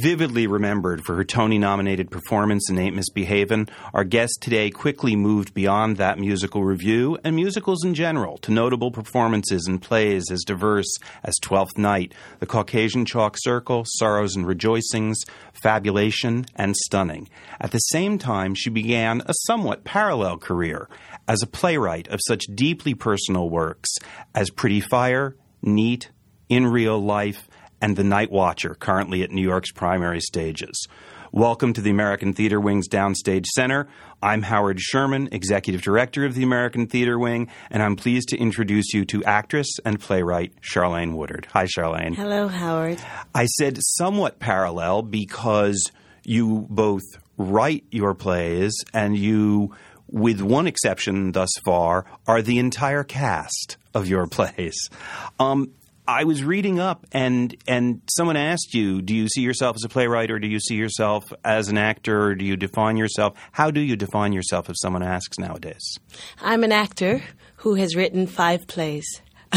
vividly remembered for her Tony nominated performance in Ain't Misbehavin', our guest today quickly moved beyond that musical revue and musicals in general to notable performances in plays as diverse as Twelfth Night, The Caucasian Chalk Circle, Sorrows and Rejoicings, Fabulation, and Stunning. At the same time, she began a somewhat parallel career as a playwright of such deeply personal works as Pretty Fire, Neat, In Real Life, and The Night Watcher, currently at New York's primary stages. Welcome to the American Theater Wing's Downstage Center. I'm Howard Sherman, Executive Director of the American Theater Wing, and I'm pleased to introduce you to actress and playwright Charlayne Woodard. Hi, Charlayne. Hello, Howard. I said somewhat parallel because you both write your plays and you, with one exception thus far, are the entire cast of your plays. Um, I was reading up, and and someone asked you, "Do you see yourself as a playwright, or do you see yourself as an actor, or do you define yourself? How do you define yourself if someone asks nowadays?" I'm an actor who has written five plays.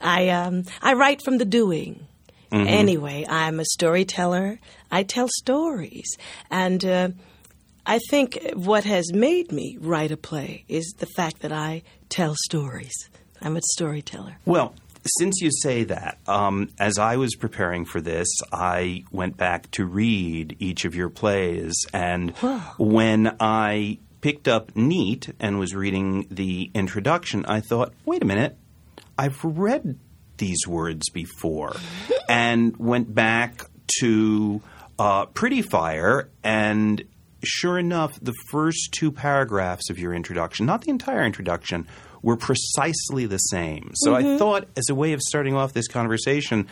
I um, I write from the doing. Mm-hmm. Anyway, I'm a storyteller. I tell stories, and uh, I think what has made me write a play is the fact that I tell stories. I'm a storyteller. Well, since you say that, um, as I was preparing for this, I went back to read each of your plays, and when I picked up Neat and was reading the introduction, I thought, wait a minute, I've read these words before, and went back to uh, Pretty Fire, and sure enough, the first two paragraphs of your introduction, not the entire introduction, were precisely the same. So mm-hmm. I thought, as a way of starting off this conversation,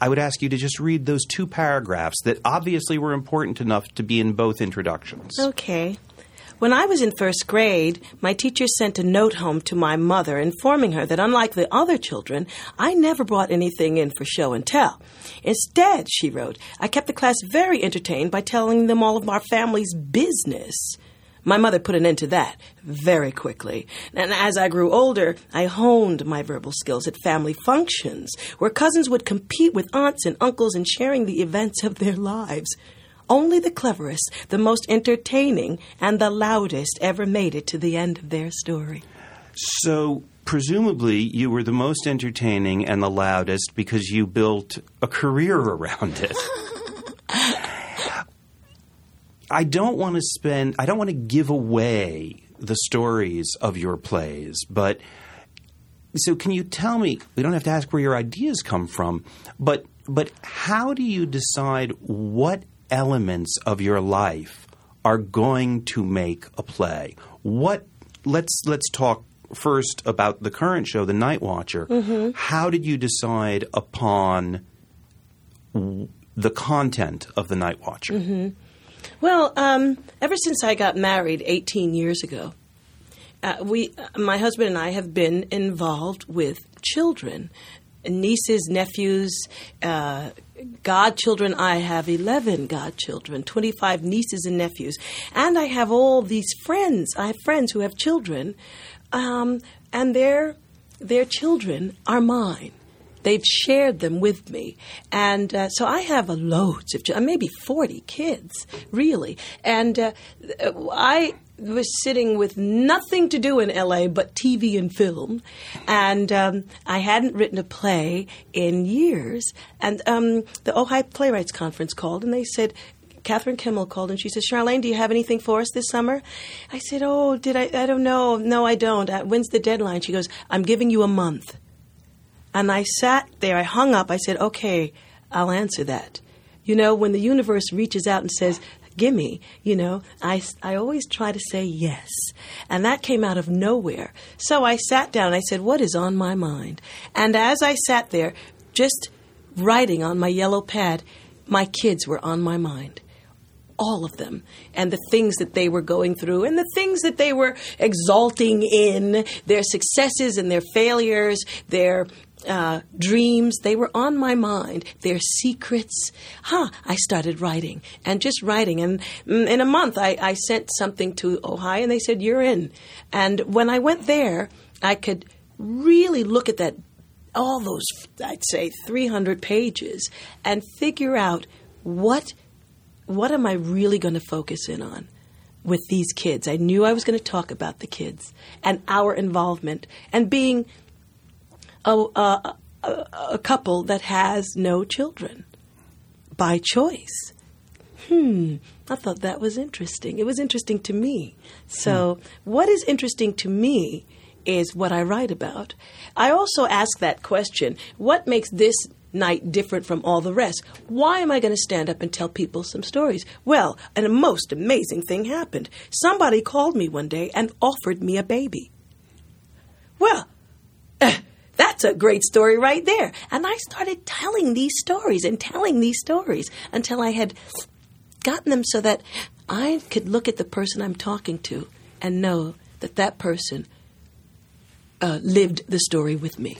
I would ask you to just read those two paragraphs that obviously were important enough to be in both introductions. Okay. When I was in first grade, my teacher sent a note home to my mother informing her that unlike the other children, I never brought anything in for show and tell. Instead, she wrote, I kept the class very entertained by telling them all of our family's business. My mother put an end to that very quickly. And as I grew older, I honed my verbal skills at family functions, where cousins would compete with aunts and uncles in sharing the events of their lives. Only the cleverest, the most entertaining, and the loudest ever made it to the end of their story. So, presumably, you were the most entertaining and the loudest because you built a career around it. I don't want to spend, I don't want to give away the stories of your plays, but so can you tell me, we don't have to ask where your ideas come from, but but how do you decide what elements of your life are going to make a play? What let's let's talk first about the current show, The Night Watcher. Mm-hmm. How did you decide upon the content of The Night Watcher? Mm-hmm. Well, um, ever since I got married 18 years ago, uh, we, my husband and I, have been involved with children, nieces, nephews, uh, godchildren. I have 11 godchildren, 25 nieces and nephews. And I have all these friends. I have friends who have children, um, and their, their children are mine. They've shared them with me. And uh, so I have a loads of, maybe 40 kids, really. And uh, I was sitting with nothing to do in LA but TV and film, and um, I hadn't written a play in years. And um, the Ojai Playwrights Conference called, and they said. Catherine Kimmel called and she said, Charlayne, do you have anything for us this summer? I said, Oh, did I? I don't know. No, I don't. When's the deadline? She goes, I'm giving you a month. And I sat there, I hung up, I said, okay, I'll answer that. You know, when the universe reaches out and says, gimme, you know, I, I always try to say yes. And that came out of nowhere. So I sat down and I said, what is on my mind? And as I sat there, just writing on my yellow pad, my kids were on my mind all of them and the things that they were going through and the things that they were exalting in their successes and their failures their uh, dreams, they were on my mind. Their secrets. Huh, I started writing and just writing. And mm, in a month, I, I sent something to Ojai and they said, You're in. And when I went there, I could really look at that, all those, I'd say, 300 pages and figure out what what am I really going to focus in on with these kids? I knew I was going to talk about the kids and our involvement and being a, a, a, a couple that has no children by choice. Hmm, I thought that was interesting. It was interesting to me. So, what is interesting to me is what I write about. I also ask that question what makes this night different from all the rest? Why am I going to stand up and tell people some stories? Well, and a most amazing thing happened. Somebody called me one day and offered me a baby. Well, that's a great story right there. And I started telling these stories and telling these stories until I had gotten them so that I could look at the person I'm talking to and know that that person uh, lived the story with me.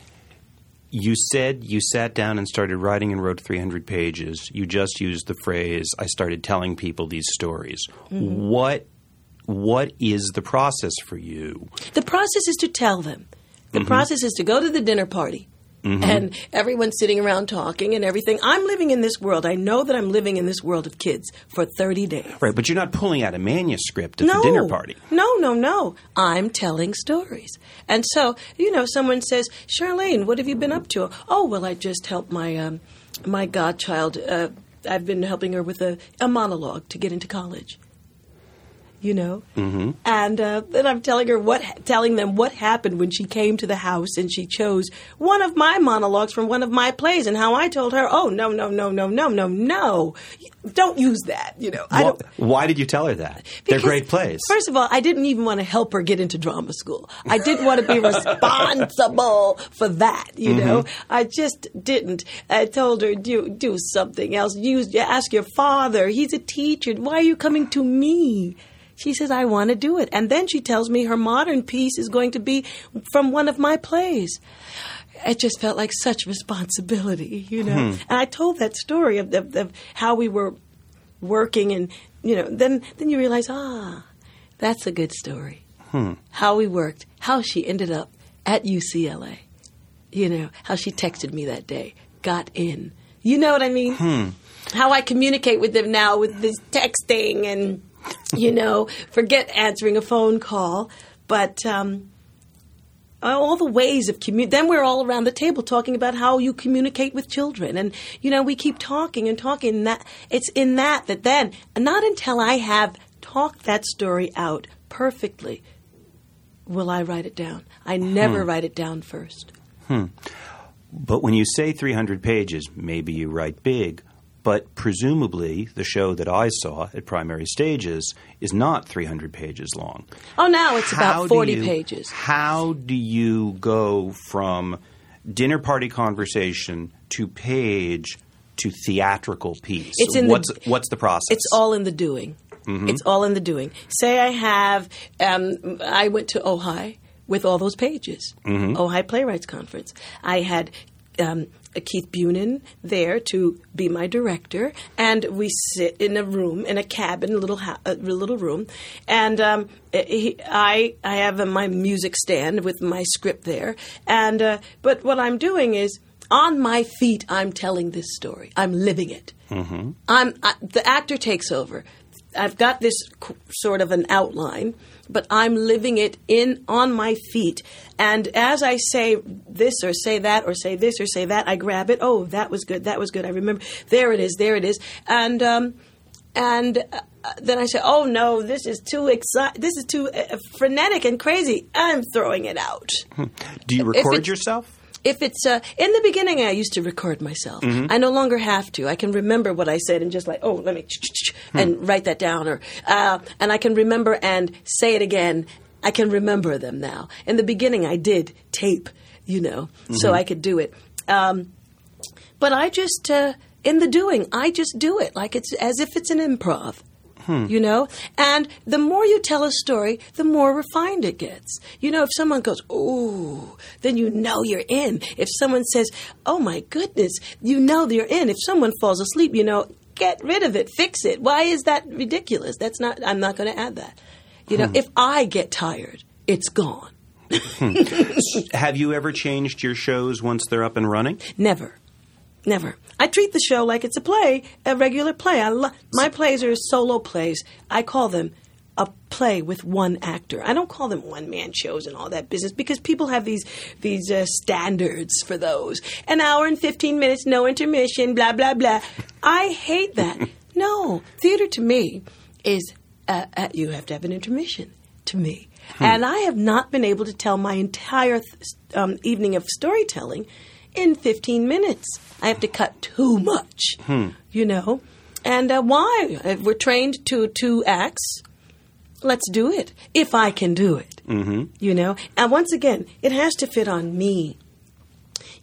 You said you sat down and started writing and wrote 300 pages. You just used the phrase, I started telling people these stories. Mm-hmm. What what is the process for you? The process is to tell them. The process is to go to the dinner party. And everyone's sitting around talking and everything. I'm living in this world. I know that I'm living in this world of kids for 30 days. Right, but you're not pulling out a manuscript at no, the dinner party. No, no, no. I'm telling stories. And so, you know, someone says, Charlayne, what have you been up to? Oh, well, I just helped my um, my godchild. Uh, I've been helping her with a, a monologue to get into college. You know, mm-hmm. and uh, then I'm telling her what, telling them what happened when she came to the house and she chose one of my monologues from one of my plays, and how I told her, "Oh no, no, no, no, no, no, no, don't use that." You know, I Why, don't. why did you tell her that? They're great plays. First of all, I didn't even want to help her get into drama school. I didn't want to be responsible for that. You know, I just didn't. I told her do do something else. Use ask your father. He's a teacher. Why are you coming to me? She says, I want to do it. And then she tells me her modern piece is going to be from one of my plays. It just felt like such responsibility, you know. Hmm. And I told that story of, of, of how we were working, and you know, then then you realize, ah, that's a good story. Hmm. How we worked, how she ended up at UCLA. You know, how she texted me that day, got in. You know what I mean? Hmm. How I communicate with them now with this texting and you know, forget answering a phone call, but um, all the ways of commu Then we're all around the table talking about how you communicate with children, and you know, we keep talking and talking. And that it's in that that then, not until I have talked that story out perfectly, will I write it down. I never write it down first. Hmm. But when you say 300 pages, maybe you write big. But presumably, the show that I saw at Primary Stages is not 300 pages long. Oh, now it's How about 40 you- pages. How do you go from dinner party conversation to page to theatrical piece? It's in the- what's what's the process? It's all in the doing. It's all in the doing. Say I have, um, I went to Ojai with all those pages, Ojai Playwrights Conference. I had um, Keith Bunin there to be my director, and we sit in a room, in a cabin, a little, ha- a little room, and um, he, I, I have my music stand with my script there, and uh, but what I'm doing is on my feet, I'm telling this story. I'm living it. Mm-hmm. I'm I, the actor takes over. I've got this qu- sort of an outline, but I'm living it in on my feet. And as I say this or say that or say this or say that, I grab it. Oh, that was good. That was good. I remember. There it is. There it is. And um, and uh, then I say, "Oh no, this is too exci- This is too uh, frenetic and crazy. I'm throwing it out." do you record yourself? If it's uh, in the beginning, I used to record myself. I no longer have to. I can remember what I said and just like, oh, let me and write that down, or uh, and I can remember and say it again. I can remember them now. In the beginning, I did tape, you know, so I could do it. Um, but I just uh, in the doing, I just do it like it's as if it's an improv. Hmm. You know, and the more you tell a story, the more refined it gets. You know, if someone goes, "Ooh," then you know you're in. If someone says, "Oh my goodness," you know you're in. If someone falls asleep, you know, get rid of it, fix it. Why is that ridiculous? That's not. I'm not going to add that. You know, hmm. if I get tired, it's gone. Hmm. Have you ever changed your shows once they're up and running? Never. Never. I treat the show like it's a play, a regular play. I lo- my plays are solo plays. I call them a play with one actor. I don't call them one man shows and all that business because people have these these uh, standards for those. An hour and 15 minutes, no intermission, blah blah blah. I hate that. No, theater to me is uh, uh, you have to have an intermission to me. And I have not been able to tell my entire th- um, evening of storytelling in 15 minutes. I have to cut too much, you know. And uh, why? If we're trained to two acts, let's do it. If I can do it, mm-hmm. you know. And once again, it has to fit on me.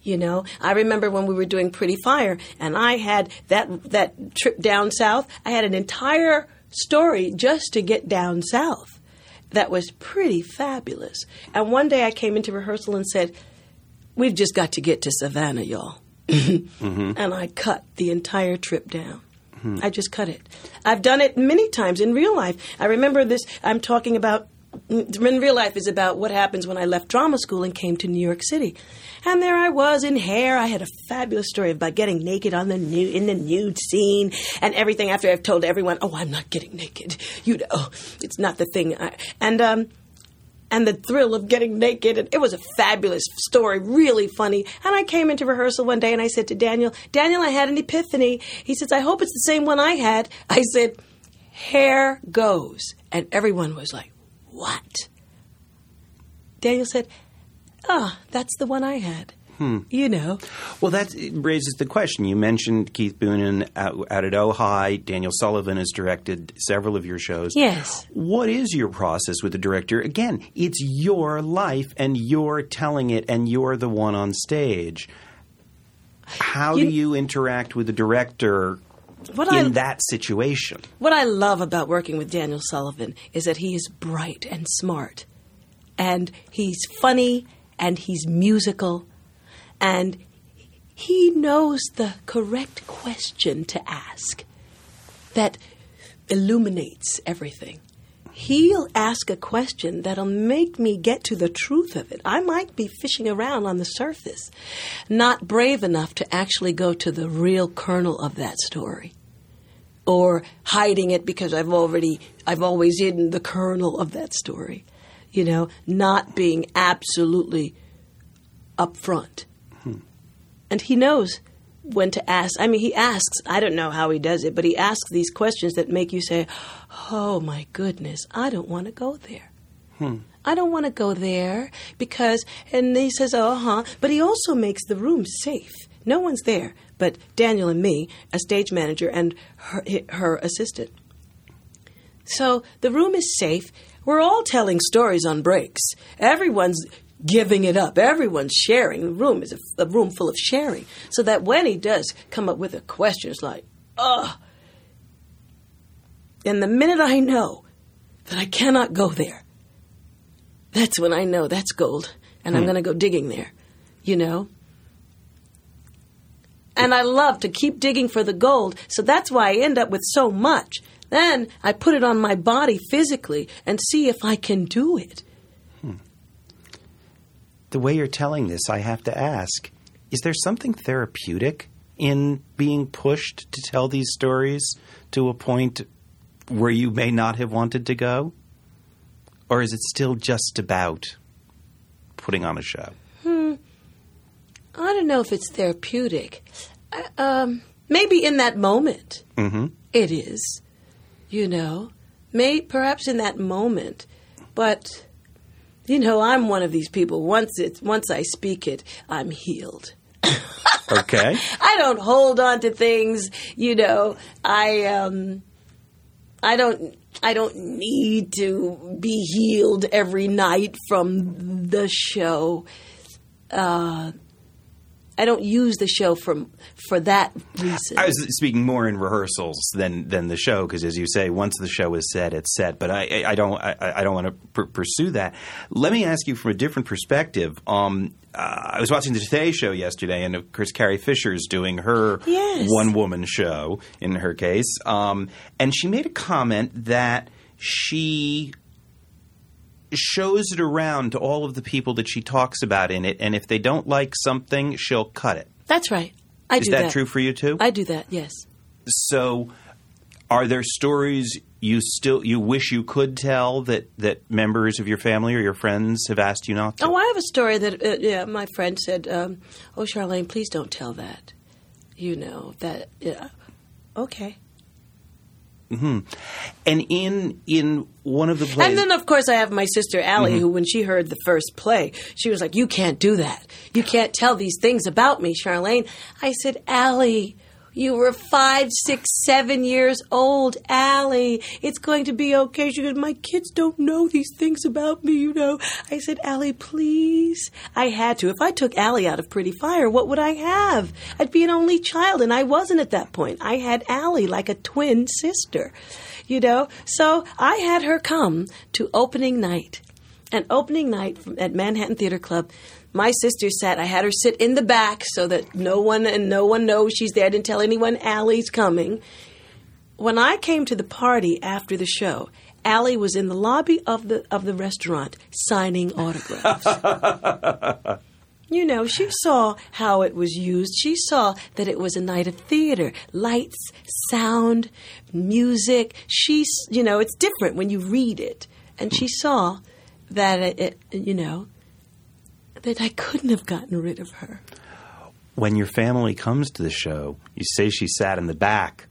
You know, I remember when we were doing Pretty Fire, and I had that that trip down south. I had an entire story just to get down south. That was pretty fabulous. And one day I came into rehearsal and said, "We've just got to get to Savannah, y'all." And I cut the entire trip down. I just cut it. I've done it many times in real life. I remember this. I'm talking about in real life is about what happens when I left drama school and came to New York City. And there I was in hair. I had a fabulous story about getting naked on the new in the nude scene and everything. After I've told everyone, "Oh, I'm not getting naked," you know, it's not the thing. I, and um, and the thrill of getting naked. And it was a fabulous story, really funny. And I came into rehearsal one day and I said to Daniel, Daniel, I had an epiphany. He says, I hope it's the same one I had. I said, hair goes. And everyone was like, what? Daniel said, ah, that's the one I had. Hmm. You know. Well, that raises the question. You mentioned Keith Bunin out, out at Ojai. Daniel Sullivan has directed several of your shows. Yes. What is your process with the director? Again, it's your life and you're telling it and you're the one on stage. How You- do you interact with the director What in I that situation? What I love about working with Daniel Sullivan is that he is bright and smart, and he's funny, and he's musical, and he knows the correct question to ask that illuminates everything. He'll ask a question that'll make me get to the truth of it. I might be fishing around on the surface, not brave enough to actually go to the real kernel of that story or hiding it because I've already I've always hidden the kernel of that story. You know, not being absolutely upfront. And he knows when to ask. I mean, he asks, I don't know how he does it, but he asks these questions that make you say, "Oh my goodness, I don't want to go there." Hmm. I don't want to go there because, and he says, oh, huh. But he also makes the room safe. No one's there but Daniel and me, a stage manager, and her, her assistant. So the room is safe. We're all telling stories on breaks. Everyone's giving it up. Everyone's sharing. The room is a, a room full of sharing. So that when he does come up with a question, it's like, ugh. And the minute I know that I cannot go there, that's when I know that's gold, and I'm hmm. going to go digging there, you know? And I love to keep digging for the gold, so that's why I end up with so much. Then I put it on my body physically and see if I can do it. The way you're telling this, I have to ask is there something therapeutic in being pushed to tell these stories to a point where you may not have wanted to go? Or is it still just about putting on a show? I don't know if it's therapeutic. I- Um, maybe in that moment Mm-hmm. it is, you know. May perhaps in that moment, but you know, I'm one of these people. Once it's once I speak it, I'm healed. Okay. I don't hold on to things, you know. I um I don't I don't need to be healed every night from the show. Uh I don't use the show for for that reason. I was speaking more in rehearsals than than the show because, as you say, once the show is set, it's set. But I, I- don't I, I don't want to pr- pursue that. Let me ask you from a different perspective. Um, uh, I was watching the Today Show yesterday, and of course, Carrie Fisher is doing her Yes. one woman show in her case, um, and she made a comment that she shows it around to all of the people that she talks about in it, and if they don't like something, she'll cut it. That's right. I Is do that, that. true for you too? I do that. Yes. so, are there stories you still you wish you could tell that that members of your family or your friends have asked you not to? Oh, I have a story that uh, yeah, my friend said, um, "Oh, Charlayne, please don't tell that." You know that. Yeah. Okay. Mm-hmm. and in in one of the plays, And then, of course, I have my sister Allie, mm-hmm. who, when she heard the first play, she was like, "You can't do that. You can't tell these things about me, Charlayne." I said, "Allie." You were five, six, seven years old, Allie. It's going to be okay. She goes, My kids don't know these things about me, you know. I said, Allie, please. I had to. If I took Allie out of Pretty Fire, what would I have? I'd be an only child, and I wasn't at that point. I had Allie like a twin sister, you know. So I had her come to opening night. And opening night at Manhattan Theater Club, my sister sat. I had her sit in the back so that no one and no one knows she's there. I didn't tell anyone Allie's coming. When I came to the party after the show, Allie was in the lobby of the of the restaurant signing autographs. you know, she saw how it was used. She saw that it was a night of theater, lights, sound, music. She's, you know, it's different when you read it. And she saw that it, it you know, that I couldn't have gotten rid of her. when your family comes to the show, you say she sat in the back.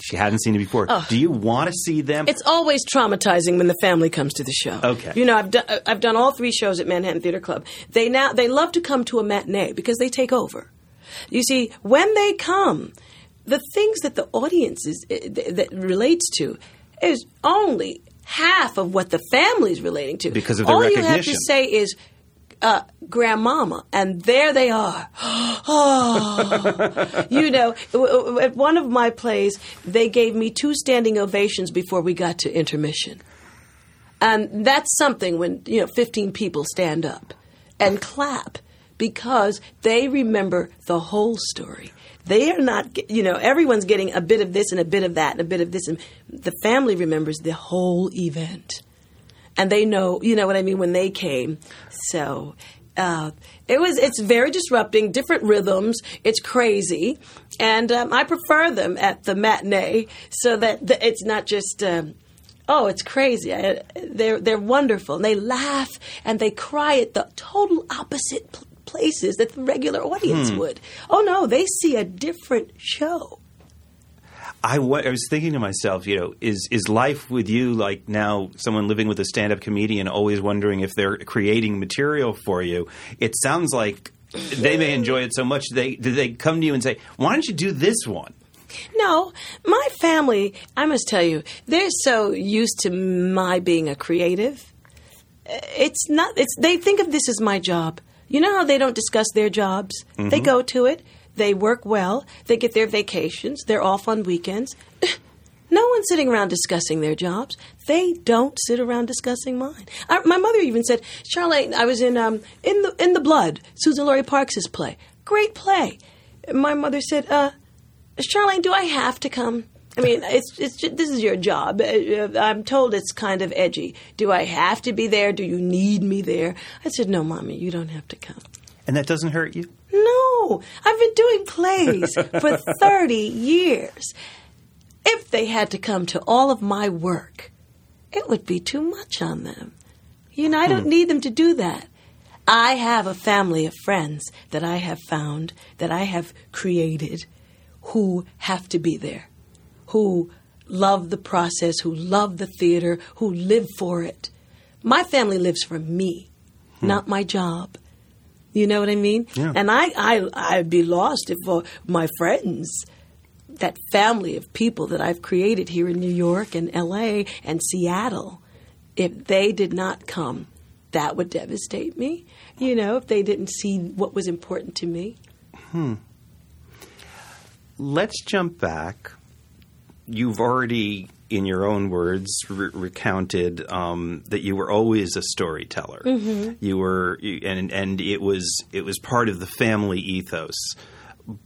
She hadn't seen it before. Do you want to see them? It's always traumatizing when the family comes to the show. Okay. You know, I've done I've done all three shows at Manhattan Theater Club. They now they love to come to a matinee because they take over. You see, when they come, the things that the audience is eh, that relates to is only half of what the family's relating to. Because of the all you have to say is uh, grandmama, and there they are. oh, you know, at one of my plays, they gave me two standing ovations before we got to intermission, and that's something when you know fifteen people stand up and clap because they remember the whole story. They are not, you know, everyone's getting a bit of this and a bit of that and a bit of this, and the family remembers the whole event and they know, you know what I mean, when they came. So uh, it was, it's very disrupting, different rhythms. It's crazy, and um, I prefer them at the matinee so that the, it's not just. Um, Oh, it's crazy. I, they're they're wonderful. And they laugh and they cry at the total opposite pl- places that the regular audience would. Oh no, they see a different show. I, was thinking to myself, you know, is is life with you like now someone living with a stand up comedian always wondering if they're creating material for you? It sounds like they may enjoy it so much. They they come to you and say, "Why don't you do this one?" No, my family, I must tell you, they're so used to my being a creative. Uh, it's not, it's, they think of this as my job. You know how they don't discuss their jobs? They mm-hmm. go to it, they work well, they get their vacations, they're off on weekends. No one's sitting around discussing their jobs. They don't sit around discussing mine. I, my mother even said, "Charlotte, I was in um, in the in the blood, Suzan-Lori Parks' play. Great play." My mother said, "Uh, Charlayne, do I have to come? I mean, it's it's ju- this is your job. Uh, I'm told it's kind of edgy. Do I have to be there? Do you need me there? I said, no, mommy, you don't have to come. And that doesn't hurt you. No, I've been doing plays for 30 years. If they had to come to all of my work, it would be too much on them. You know, I don't hmm. need them to do that. I have a family of friends that I have found, that I have created, who have to be there, who love the process, who love the theater, who live for it. My family lives for me, hmm. not my job. You know what I mean? Yeah. And I, I, I'd be lost if uh, my friends, that family of people that I've created here in New York and L.A. and Seattle, if they did not come, that would devastate me. You know, if they didn't see what was important to me. Hmm. Let's jump back. You've already, in your own words, re- recounted um, that you were always a storyteller. You were, you, and and it was it was part of the family ethos.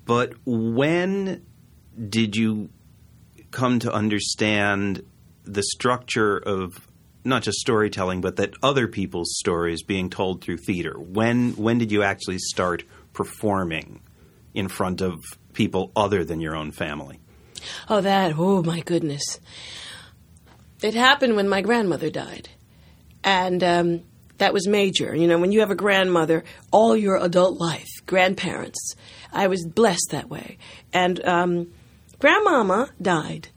But when did you come to understand the structure of not just storytelling, but that other people's stories being told through theater? When when did you actually start performing in front of people other than your own family? Oh, that, oh my goodness. It happened when my grandmother died. And um, that was major. You know, when you have a grandmother, all your adult life, grandparents, I was blessed that way. And um, grandmama died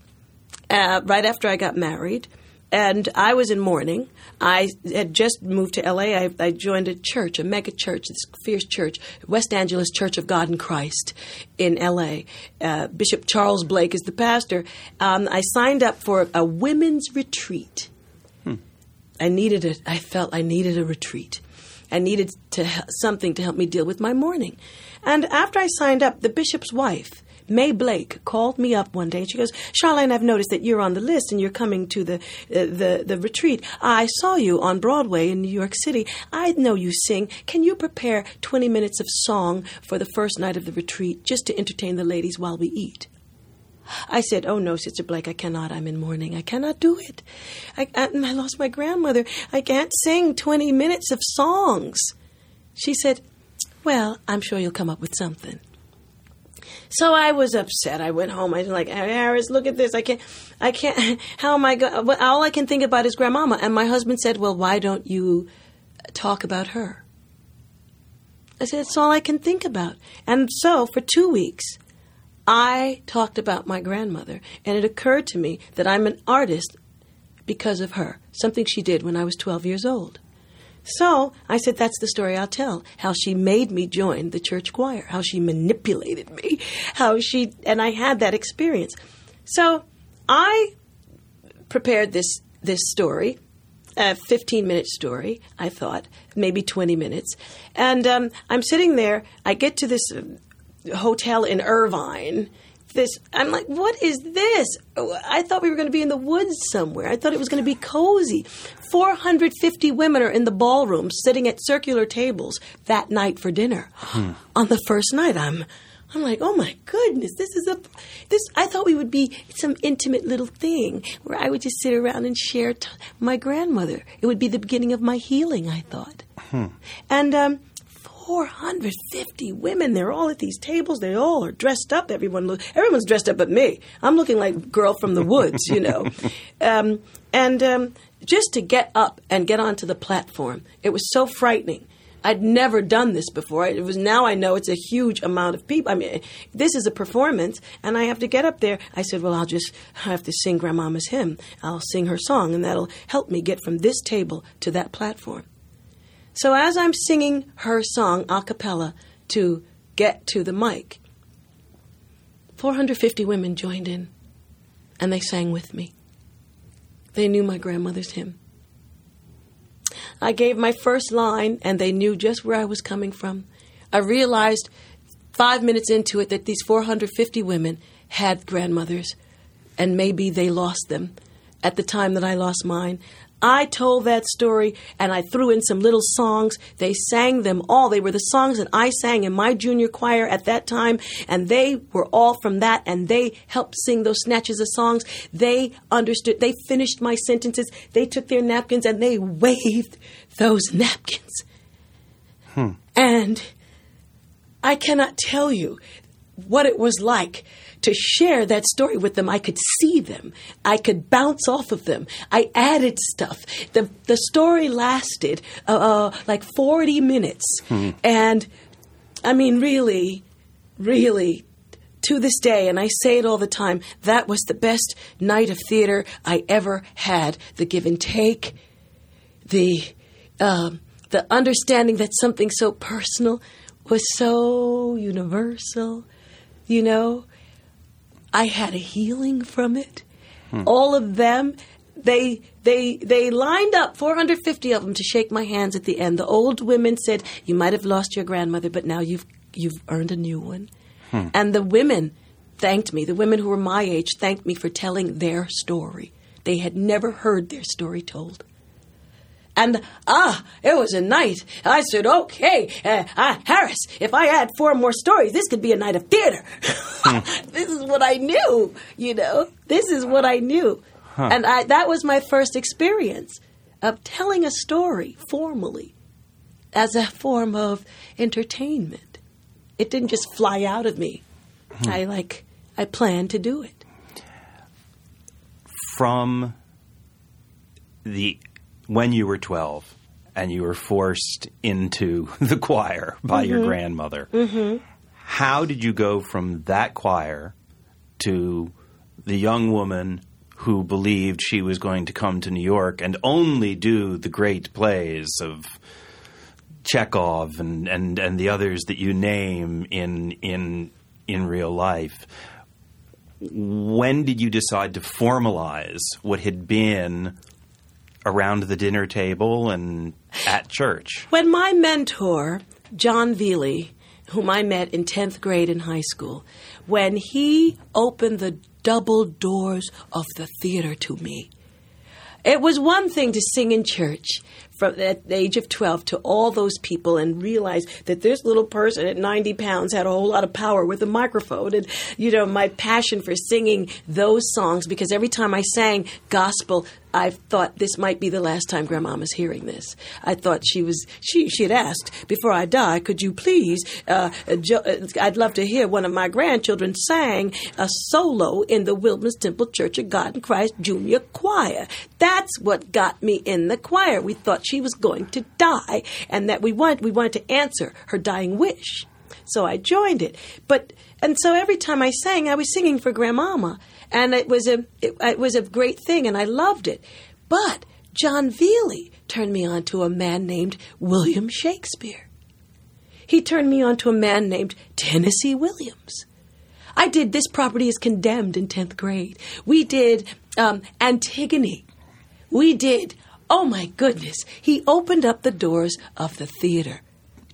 uh, right after I got married. And I was in mourning. I had just moved to LA. I, I, joined a church, a mega church, this fierce church, West Angeles Church of God in Christ in LA. Uh, Bishop Charles Blake is the pastor. Um, I signed up for a women's retreat. Hmm. I needed it. I felt I needed a retreat. I needed to something to help me deal with my mourning. And after I signed up, the bishop's wife Mae Blake called me up one day and she goes, Charlayne, I've noticed that you're on the list and you're coming to the, uh, the, the retreat. I saw you on Broadway in New York City. I know you sing. Can you prepare 20 minutes of song for the first night of the retreat just to entertain the ladies while we eat? I said, Oh no, Sister Blake, I cannot. I'm in mourning. I cannot do it. I, I, I lost my grandmother. I can't sing 20 minutes of songs. She said, Well, I'm sure you'll come up with something. So I was upset. I went home. I was like, Harris, look at this. I can't, I can't, how am I going? All I can think about is grandmama. And my husband said, well, why don't you talk about her? I said, it's all I can think about. And so for two weeks, I talked about my grandmother. And it occurred to me that I'm an artist because of her, something she did when I was 12 years old. So I said, that's the story I'll tell. How she made me join the church choir, how she manipulated me, how she, and I had that experience. So I prepared this, this story, a 15 minute story, I thought, maybe 20 minutes. And um, I'm sitting there, I get to this uh, hotel in Irvine this. I'm like, what is this? I thought we were going to be in the woods somewhere. I thought it was going to be cozy. 450 women are in the ballroom sitting at circular tables that night for dinner. Hmm. On the first night, I'm. I'm like, oh my goodness, this is a this. I thought we would be some intimate little thing where I would just sit around and share t- my grandmother. It would be the beginning of my healing. I thought, hmm. and um, 450 women. They're all at these tables. They all are dressed up. Everyone look, everyone's dressed up but me. I'm looking like girl from the woods, you know. um, and um, just to get up and get onto the platform, it was so frightening. I'd never done this before. It was now I know it's a huge amount of people. I mean, this is a performance, and I have to get up there. I said, "Well, I'll just have to sing Grandmama's hymn. I'll sing her song, and that'll help me get from this table to that platform." So as I'm singing her song a cappella to get to the mic, 450 women joined in and they sang with me. They knew my grandmother's hymn. I gave my first line and they knew just where I was coming from. I realized five minutes into it that these 450 women had grandmothers and maybe they lost them at the time that I lost mine. I told that story and I threw in some little songs. They sang them all. They were the songs that I sang in my junior choir at that time, and they were all from that, and they helped sing those snatches of songs. They understood, they finished my sentences. They took their napkins and they waved those napkins. Hmm. And I cannot tell you what it was like to share that story with them. I could see them. I could bounce off of them. I added stuff. The, the story lasted uh, uh, like 40 minutes. Hmm. And I mean, really, really, to this day, and I say it all the time, that was the best night of theater I ever had. The give and take, the, um, the understanding that something so personal was so universal, you know, I had a healing from it. Hmm. All of them, they they they lined up 450 of them to shake my hands at the end. The old women said, "You might have lost your grandmother, but now you've you've earned a new one." Hmm. And the women thanked me. The women who were my age thanked me for telling their story. They had never heard their story told. And ah, it was a night. I said, okay, uh, uh, Harris, if I add four more stories, this could be a night of theater. this is what I knew, you know. This is what I knew. Huh. And I, that was my first experience of telling a story formally as a form of entertainment. It didn't just fly out of me. I like I planned to do it. From the when you were 12 and you were forced into the choir by your mm-hmm. grandmother. Mm-hmm. How did you go from that choir to the young woman who believed she was going to come to New York and only do the great plays of Chekhov and, and, and the others that you name in in in real life? When did you decide to formalize what had been around the dinner table and at church? When my mentor, John Veely, whom I met in 10th grade in high school, when he opened the double doors of the theater to me, it was one thing to sing in church from at the age of 12 to all those people and realize that this little person at 90 pounds had a whole lot of power with a microphone. And, you know, my passion for singing those songs, because every time I sang gospel, I thought this might be the last time Grandmama's hearing this. I thought she was she she had asked before I die, could you please? Uh, jo- uh, I'd love to hear one of my grandchildren sang a solo in the Wilderness Temple Church of God in Christ Junior Choir. That's what got me in the choir. We thought she was going to die, and that we want we wanted to answer her dying wish. So I joined it. But and so every time I sang, I was singing for Grandmama, and it was a it, it was a great thing, and I loved it. But John Veely turned me on to a man named William Shakespeare. He turned me on to a man named Tennessee Williams. I did This Property is Condemned in 10th grade. We did um, Antigone. We did, oh my goodness, he opened up the doors of the theater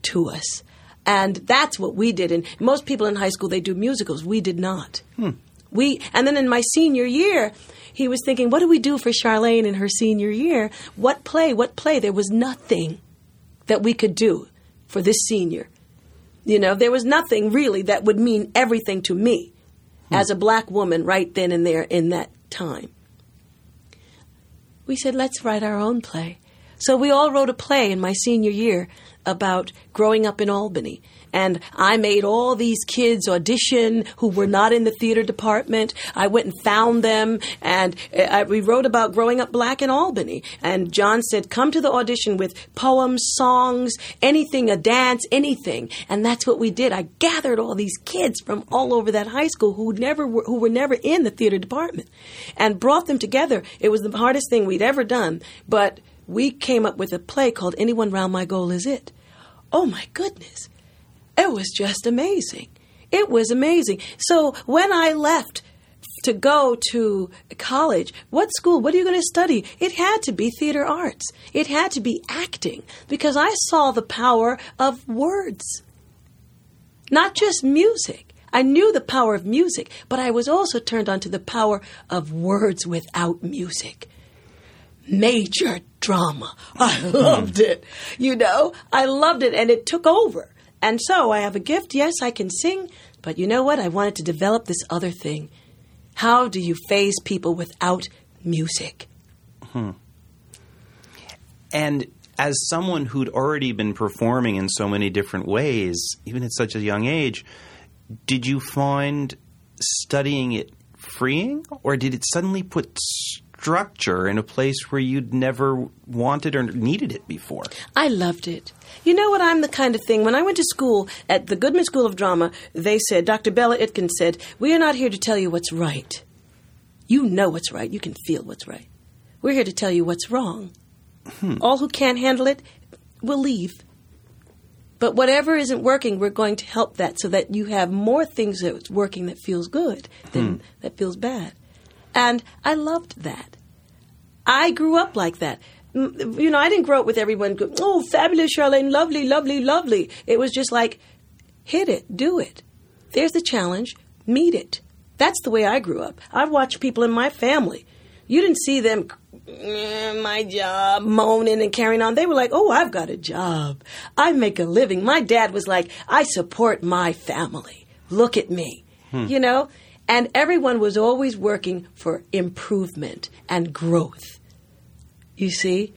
to us. And that's what we did. And most people in high school, they do musicals. We did not. We, and then in my senior year, he was thinking, what do we do for Charlayne in her senior year? What play? What play? There was nothing that we could do for this senior. You know, there was nothing really that would mean everything to me hmm. as a black woman right then and there in that time. We said, let's write our own play. So we all wrote a play in my senior year about growing up in Albany. And I made all these kids audition who were not in the theater department. I went and found them, and uh, I, we wrote about growing up black in Albany. And John said, "Come to the audition with poems, songs, anything, a dance, anything." And that's what we did. I gathered all these kids from all over that high school who never were, who were never in the theater department, and brought them together. It was the hardest thing we'd ever done, but we came up with a play called "Anyone Round My Goal Is It." Oh my goodness! It was just amazing. It was amazing. So when I left to go to college, what school? What are you going to study? It had to be theater arts. It had to be acting because I saw the power of words, not just music. I knew the power of music, but I was also turned on to the power of words without music. Major drama. I loved it. You know, I loved it and it took over. And so I have a gift. Yes, I can sing, but you know what? I wanted to develop this other thing. How do you phase people without music? Hmm. And as someone who'd already been performing in so many different ways, even at such a young age, did you find studying it freeing, or did it suddenly put structure in a place where you'd never wanted or needed it before? I loved it. You know what? I'm the kind of thing. When I went to school at the Goodman School of Drama, they said, Dr. Bella Itkin said, We are not here to tell you what's right. You know what's right. You can feel what's right. We're here to tell you what's wrong. Hmm. All who can't handle it will leave. But whatever isn't working, we're going to help that so that you have more things that's working that feels good than hmm. that feels bad. And I loved that. I grew up like that. You know, I didn't grow up with everyone go, oh, fabulous, Charlayne, lovely, lovely, lovely. It was just like, hit it, do it. There's the challenge, meet it. That's the way I grew up. I've watched people in my family. You didn't see them, "Eh, my job, moaning and carrying on. They were like, oh, I've got a job. I make a living. My dad was like, I support my family. Look at me. You know? And everyone was always working for improvement and growth. You see,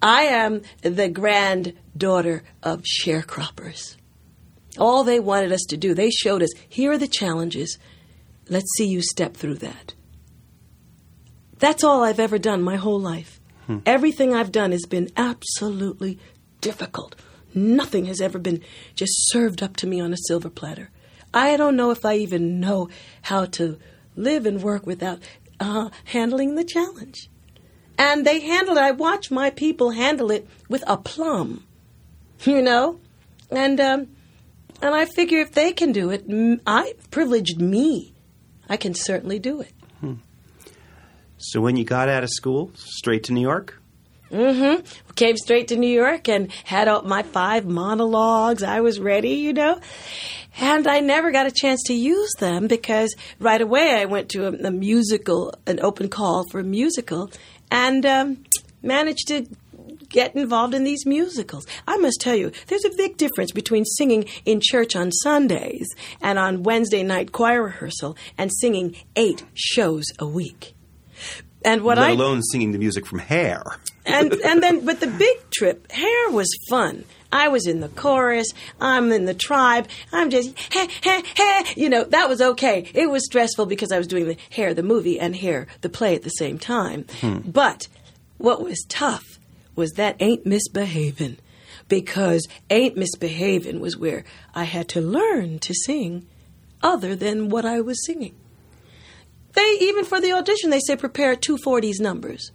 I am the granddaughter of sharecroppers. All they wanted us to do, they showed us here are the challenges. Let's see you step through that. That's all I've ever done my whole life. Hmm. Everything I've done has been absolutely difficult. Nothing has ever been just served up to me on a silver platter. I don't know if I even know how to live and work without uh, handling the challenge. And they handled it. I watch my people handle it with aplomb, you know? And, um, and I figure if they can do it, I privileged me. I can certainly do it. So when you got out of school, straight to New York? Mm-hmm. Came straight to New York and had all my five monologues. I was ready, you know. And I never got a chance to use them because right away I went to a, a musical, an open call for a musical, and um, managed to get involved in these musicals. I must tell you, there's a big difference between singing in church on Sundays and on Wednesday night choir rehearsal and singing eight shows a week. And what Let I alone singing the music from Hair. and and then but the big trip hair was fun. I was in the chorus. I'm in the tribe. I'm just heh, heh, heh. you know that was okay. It was stressful because i was doing the hair the movie and hair the play at the same time. Hmm. But what was tough was that ain't misbehaving because ain't misbehaving was where i had to learn to sing other than what i was singing they even for the audition they say prepare two 40s numbers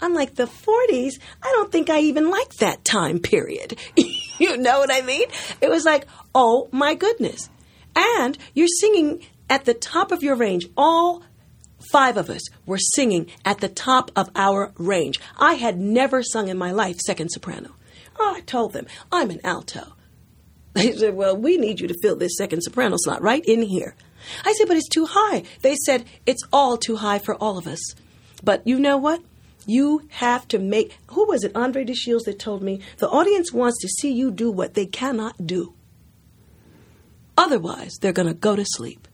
I'm like, the 40s? I don't think I even like that time period. you know what I mean? It was like, oh my goodness. And you're singing at the top of your range. All five of us were singing at the top of our range. I had never sung in my life second soprano. Oh, I told them, I'm an alto. They said, well, we need you to fill this second soprano slot right in here. I said, but it's too high. They said, it's all too high for all of us. But you know what? You have to make. Who was it? Andre de Shields that told me the audience wants to see you do what they cannot do. Otherwise, they're going to go to sleep.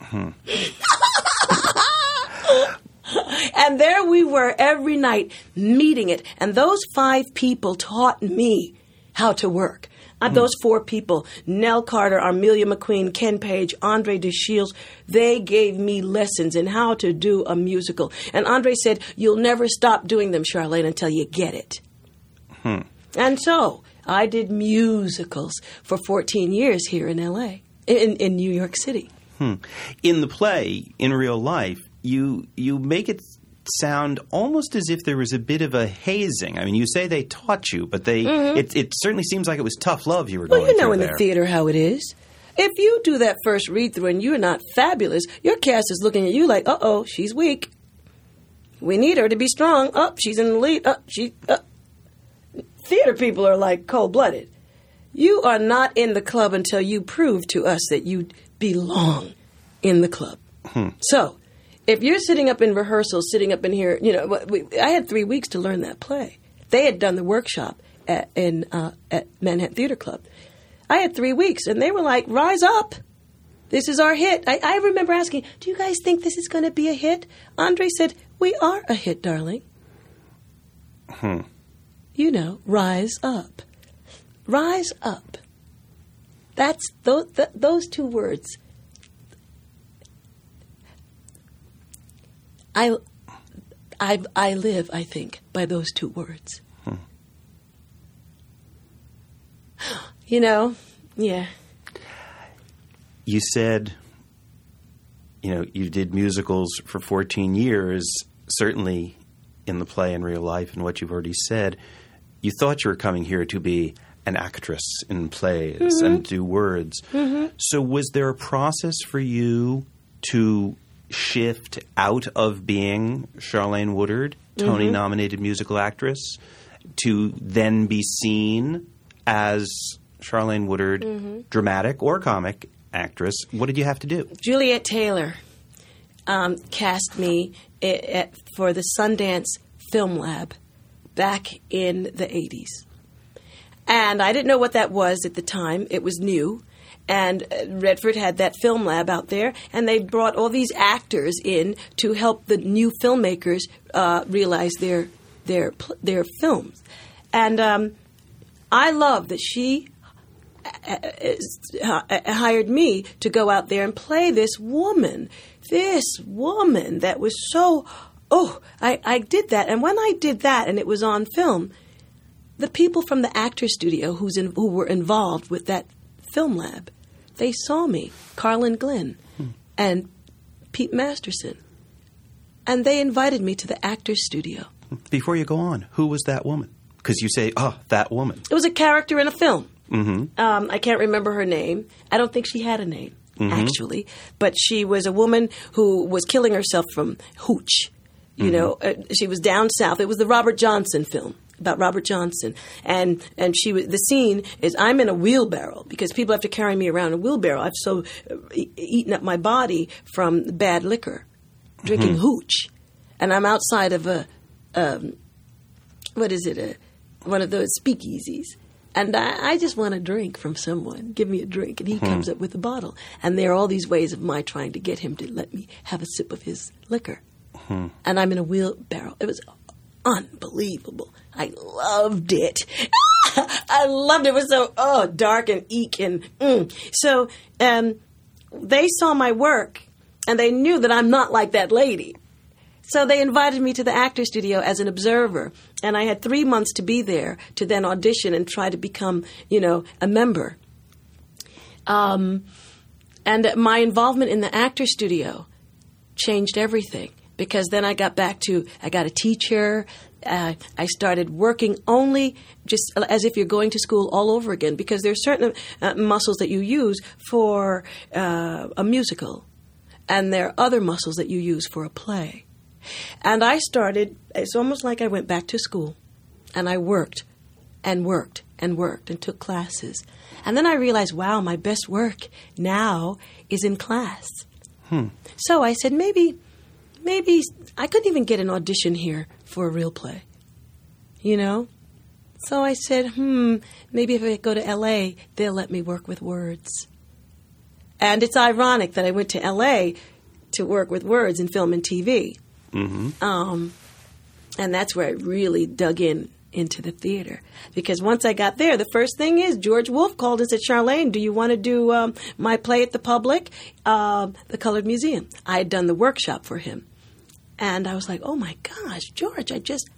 Hmm. and there we were every night meeting it. And those five people taught me how to work. Those four people, Nell Carter, Armelia McQueen, Ken Page, Andre de Shields, they gave me lessons in how to do a musical. And Andre said, You'll never stop doing them, Charlayne, until you get it. Hmm. And so I did musicals for 14 years here in LA, in, in New York City. Hmm. In the play, in real life, you you make it sound almost as if there was a bit of a hazing. I mean, you say they taught you, but they it, it certainly seems like it was tough love you were Well, going you know in there. the theater how it is. If you do that first read through and you're not fabulous, your cast is looking at you like, uh oh, she's weak. We need her to be strong. Up, oh, she's in the lead. Up, she. Uh. Theater people are like cold blooded. You are not in the club until you prove to us that you belong in the club. So, if you're sitting up in rehearsal, sitting up in here, you know, we, I had three weeks to learn that play. They had done the workshop at, in uh, at Manhattan Theater Club. I had three weeks, and they were like, "Rise up! This is our hit." I, I remember asking, "Do you guys think this is going to be a hit?" Andre said, "We are a hit, darling." Hmm. You know, rise up, rise up. That's those th- those two words. I, I, I live, I think, by those two words. Hmm. You know, yeah. you said, you know, you did musicals for 14 years, certainly in the play and real life, and what you've already said. You thought you were coming here to be an actress in plays and mm-hmm. do words. Mm-hmm. So, was there a process for you to shift out of being Charlayne Woodard, Tony nominated musical actress, to then be seen as Charlayne Woodard, dramatic or comic actress? What did you have to do? Juliet Taylor um, cast me i at, for the Sundance Film Lab back in the 80s. And I didn't know what that was at the time. It was new. And uh, Redford had that film lab out there, and they brought all these actors in to help the new filmmakers uh, realize their their their films. And um, I love that she uh, hired me to go out there and play this woman, this woman that was so. Oh, I, I did that, and when I did that, and it was on film, the people from the actor studio who's in, who were involved with that film lab, they saw me, Carlin Glynn, hmm. and Pete Masterson, and they invited me to the actor's studio. Before you go on, who was that woman? Because you say, "Oh, that woman." It was a character in a film. Mm-hmm. Um, I can't remember her name. I don't think she had a name, mm-hmm. actually. But she was a woman who was killing herself from hooch. You mm-hmm. know, uh, she was down south. It was the Robert Johnson film about Robert Johnson, and and she was the scene is I'm in a wheelbarrow because people have to carry me around a wheelbarrow. I've so e- eaten up my body from bad liquor, drinking mm-hmm. hooch, and I'm outside of a um, what is it a one of those speakeasies and I, I, just want a drink from someone. Give me a drink. And he hmm. comes up with a bottle. And there are all these ways of my trying to get him to let me have a sip of his liquor. Hmm. And I'm in a wheelbarrow. It was unbelievable. I loved it. I loved it. It was so, oh, dark and eek. And mm. so um, they saw my work and they knew that I'm not like that lady. So they invited me to the actor studio as an observer, and I had three months to be there to then audition and try to become, you know, a member. Um, and my involvement in the actor studio changed everything because then I got back to I got a teacher. Uh, I started working only just as if you're going to school all over again because there's certain uh, muscles that you use for uh, a musical, and there are other muscles that you use for a play. And I started, it's almost like I went back to school and I worked and worked and worked and took classes. And then I realized, wow, my best work now is in class. Hmm. So I said, maybe, maybe I couldn't even get an audition here for a real play. You know? So I said, hmm, maybe if I go to LA, they'll let me work with words. And it's ironic that I went to LA to work with words in film and TV. Mm-hmm. Um, and that's where I really dug in into the theater because once I got there, the first thing is George Wolfe called and said, "Charlayne, do you want to do um, my play at the Public, uh, the Colored Museum?" I had done the workshop for him, and I was like, "Oh my gosh, George! I just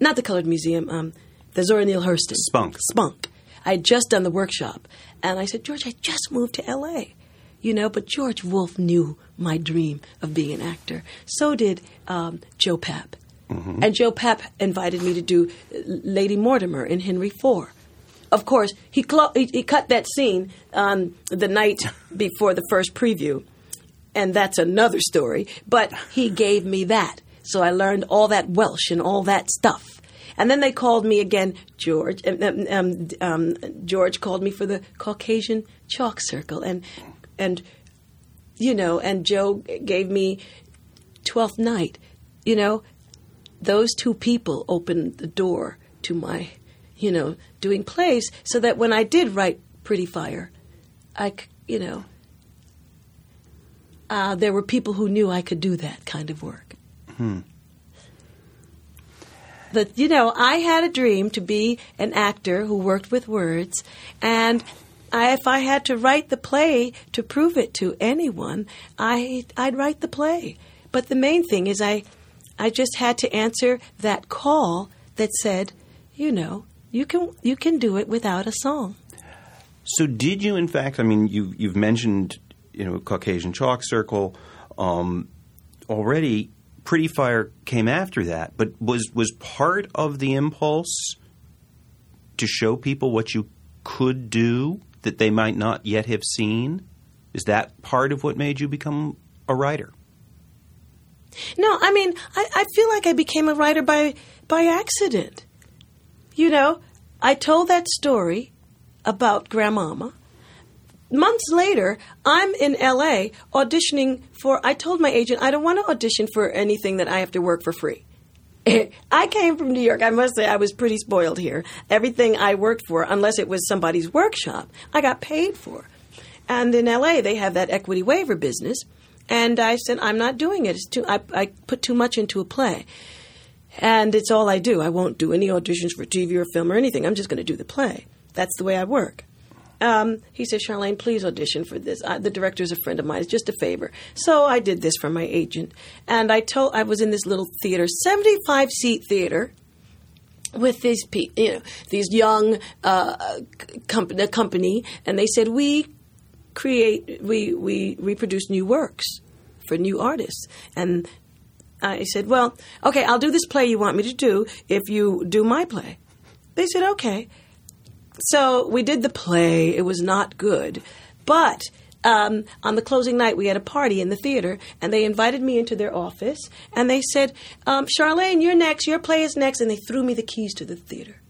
not the Colored Museum, um, the Zora Neale Hurston Spunk Spunk. I had just done the workshop, and I said, George, I just moved to L.A you know, but George Wolfe knew my dream of being an actor. So did um, Joe Papp. Mm-hmm. And Joe Papp invited me to do Lady Mortimer in Henry IV. Of course, he, cl- he, he, cut that scene um, the night before the first preview, and that's another story. But he gave me that. So I learned all that Welsh and all that stuff. And then they called me again, George. Um, um, um George called me for the Caucasian Chalk Circle, and and you know, and Joe gave me Twelfth Night. You know, those two people opened the door to my, you know, doing plays, so that when I did write Pretty Fire, I, you know, uh, there were people who knew I could do that kind of work. Hmm. But you know, I had a dream to be an actor who worked with words, and I, if I had to write the play to prove it to anyone, I I'd write the play. But the main thing is I I just had to answer that call that said, you know, you can you can do it without a song. So did you in fact I mean you you've mentioned, you know, Caucasian Chalk Circle um, already Pretty Fire came after that, but was was part of the impulse to show people what you could do that they might not yet have seen? Is that part of what made you become a writer? No, I mean, I, I feel like I became a writer by by accident. You know, I told that story about Grandmama. Months later, I'm in LA auditioning for. I told my agent I don't want to audition for anything that I have to work for free. I came from New York. I must say I was pretty spoiled here. Everything I worked for, unless it was somebody's workshop, I got paid for. And in LA, they have that equity waiver business. And I said, I'm not doing it. It's too, I, I put too much into a play. And it's all I do. I won't do any auditions for TV or film or anything. I'm just going to do the play. That's the way I work. Um, he said, Charlayne, please audition for this. I, the director's a friend of mine. It's just a favor. So I did this for my agent. And I told, I was in this little theater, 75 seat theater with these pe- you know these young uh, company, and they said we create we we reproduce new works for new artists, and I said, well, okay, I'll do this play you want me to do if you do my play. They said, okay. So we did the play. It was not good, but um, on the closing night, we had a party in the theater, and they invited me into their office, and they said, um, "Charlayne, you're next. Your play is next," and they threw me the keys to the theater,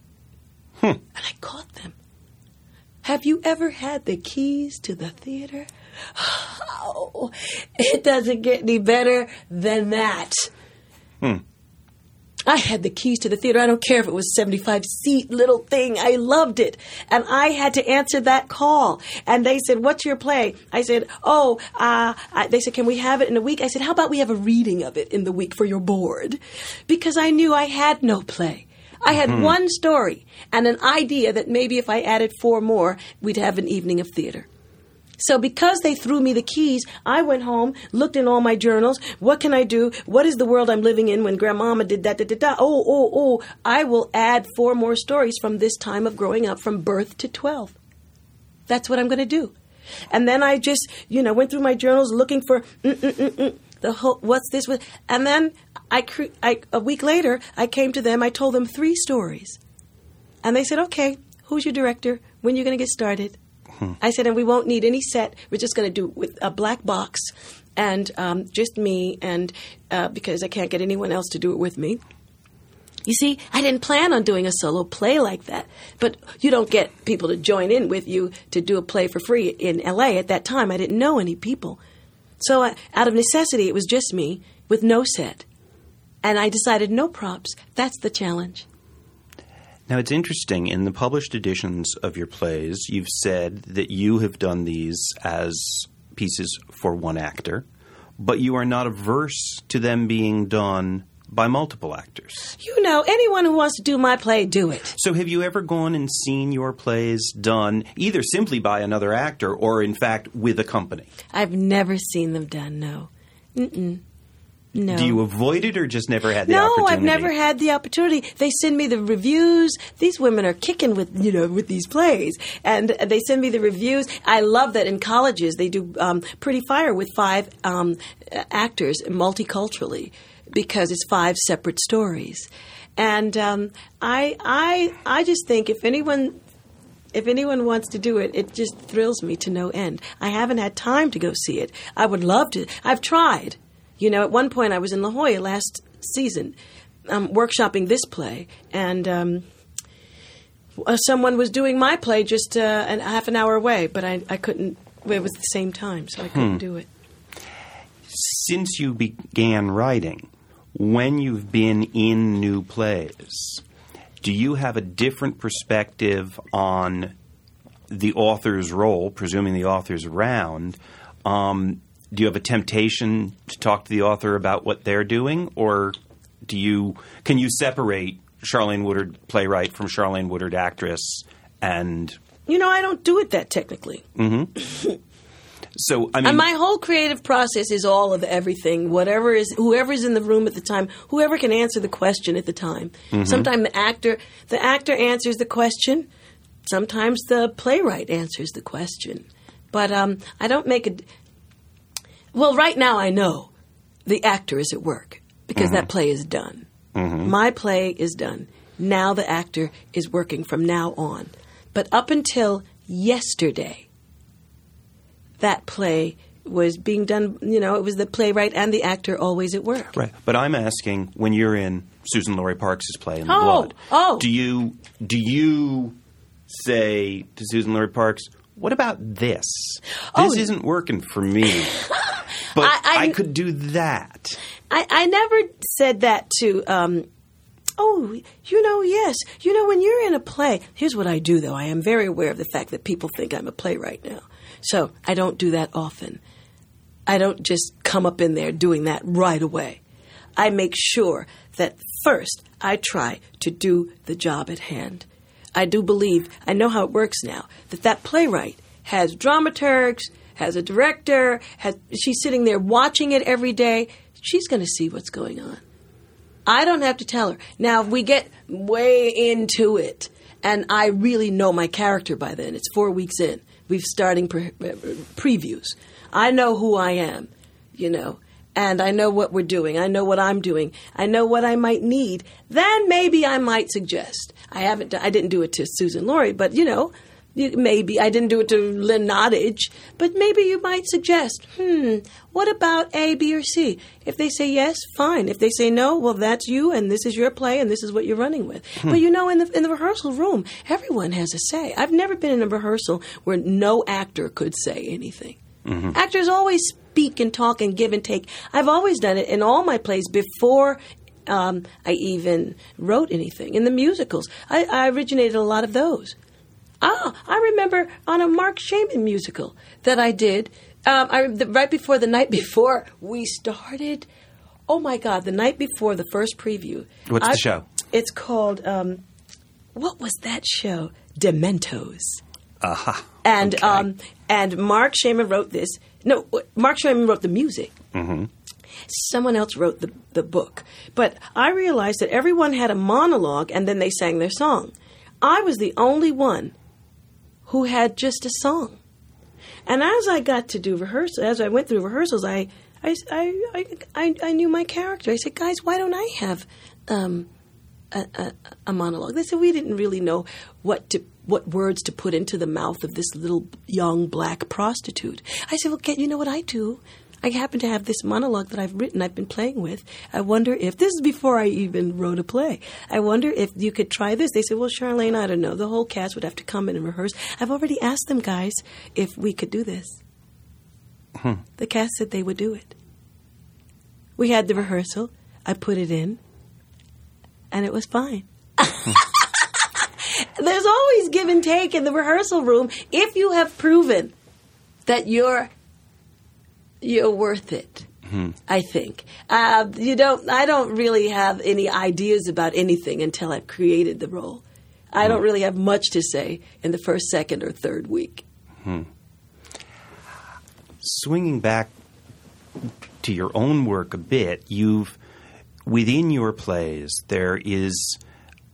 Hmm. and I caught them. Have you ever had the keys to the theater? Oh, it doesn't get any better than that. I had the keys to the theater. I don't care if it was 75 seat little thing. I loved it. And I had to answer that call. And they said, what's your play? I said, oh, uh, I, they said, can we have it in a week? I said, how about we have a reading of it in the week for your board? Because I knew I had no play. I had one story and an idea that maybe if I added four more, we'd have an evening of theater. So because they threw me the keys, I went home, looked in all my journals. What can I do? What is the world I'm living in when grandmama did that, da, da, da. Oh, oh, oh. I will add four more stories from this time of growing up from birth to 12. That's what I'm going to do. And then I just, you know, went through my journals looking for mm, mm, mm, the whole, what's this? with- And then I, cre- I, a week later, I came to them. I told them three stories. And they said, okay, who's your director? When you going to get started? I said, and we won't need any set. We're just going to do with a black box and um, just me, and uh, because I can't get anyone else to do it with me. You see, I didn't plan on doing a solo play like that, but you don't get people to join in with you to do a play for free in LA at that time. I didn't know any people. So, uh, out of necessity, it was just me with no set. And I decided no props. That's the challenge. Now, it's interesting. In the published editions of your plays, you've said that you have done these as pieces for one actor, but you are not averse to them being done by multiple actors. You know, anyone who wants to do my play, do it. So, have you ever gone and seen your plays done either simply by another actor or, in fact, with a company? I've never seen them done. No, Mm-mm. No. Do you avoid it or just never had the no, opportunity? No, I've never had the opportunity. They send me the reviews. These women are kicking with you know with these plays, and they send me the reviews. I love that in colleges they do um, Pretty Fire with five um, actors multiculturally because it's five separate stories, and um, I I I just think if anyone if anyone wants to do it, it just thrills me to no end. I haven't had time to go see it. I would love to. I've tried. You know, at one point I was in La Jolla last season, um, workshopping this play, and um, uh, someone was doing my play just uh, an, half an hour away, but I, I couldn't. It was the same time, so I couldn't do it. Since you began writing, when you've been in new plays, do you have a different perspective on the author's role, presuming the author's around? Um, do you have a temptation to talk to the author about what they're doing, or do you can you separate Charlayne Woodard playwright from Charlayne Woodard actress? And You know, I don't do it that technically. so, I mean, And my whole creative process is all of everything. Whatever is, whoever's in the room at the time, whoever can answer the question at the time. Sometimes the actor, the actor answers the question. Sometimes the playwright answers the question. But um, I don't make a. Well, right now I know the actor is at work because that mm-hmm. play is done. Mm-hmm. My play is done. Now the actor is working from now on. But up until yesterday, that play was being done. You know, it was the playwright and the actor always at work. Right. But I'm asking when you're in Suzan-Lori Parks' play in the Oh, Blood. oh. Do you do you say to Suzan-Lori Parks, "What about this? Oh, this Oh. isn't working for me." But I- I, I- could do that. I, I never said that to. Um, oh, you know, yes. You know, when you're in a play, here's what I do, though. I am very aware of the fact that people think I'm a playwright now. So I don't do that often. I don't just come up in there doing that right away. I make sure that first I try to do the job at hand. I do believe, I know how it works now, that that playwright has dramaturgs, has a director, has, she's sitting there watching it every day. She's going to see what's going on. I don't have to tell her. Now, if we get way into it, and I really know my character by then, it's four weeks in. We've starting pre- uh, previews. I know who I am, you know, and I know what we're doing. I know what I'm doing. I know what I might need. Then maybe I might suggest. I haven't. I didn't do it to Suzan-Lori, but you know, maybe I didn't do it to Lynn Nottage, but maybe you might suggest, hmm, what about A, B, or C? If they say yes, fine. If they say no, well, that's you, and this is your play, and this is what you're running with. Hmm. But you know, in the in the rehearsal room, everyone has a say. I've never been in a rehearsal where no actor could say anything. Mm-hmm. Actors always speak and talk and give and take. I've always done it in all my plays before um, I even wrote anything. In the musicals, I, I originated a lot of those. Ah, I remember on a Marc Shaiman musical that I did. Um, I, the, right before the night before we started. Oh my God! The night before the first preview. What's I, the show? It's called. Um, what was that show? Dementos. Aha. Uh-huh. And okay. um, and Marc Shaiman wrote this. No, Marc Shaiman wrote the music. Mm-hmm. Someone else wrote the the book. But I realized that everyone had a monologue, and then they sang their song. I was the only one who had just a song. And as I got to do rehearsals, as I went through rehearsals, I, I, I, I, I knew my character. I said, guys, why don't I have um, a, a, a, monologue? They said, we didn't really know what to what words to put into the mouth of this little young black prostitute. I said, well, get, you know what I do? I happen to have this monologue that I've written, I've been playing with. I wonder if, this is before I even wrote a play. I wonder if you could try this. They said, well, Charlayne, I don't know. The whole cast would have to come in and rehearse. I've already asked them, guys, if we could do this. Hmm. The cast said they would do it. We had the rehearsal. I put it in, and it was fine. There's always give and take in the rehearsal room if you have proven that you're you're worth it. Hmm. I think uh, you don't. I don't really have any ideas about anything until I've created the role. I hmm. don't really have much to say in the first, second, or third week. Hmm. Swinging back to your own work a bit, you've within your plays there is,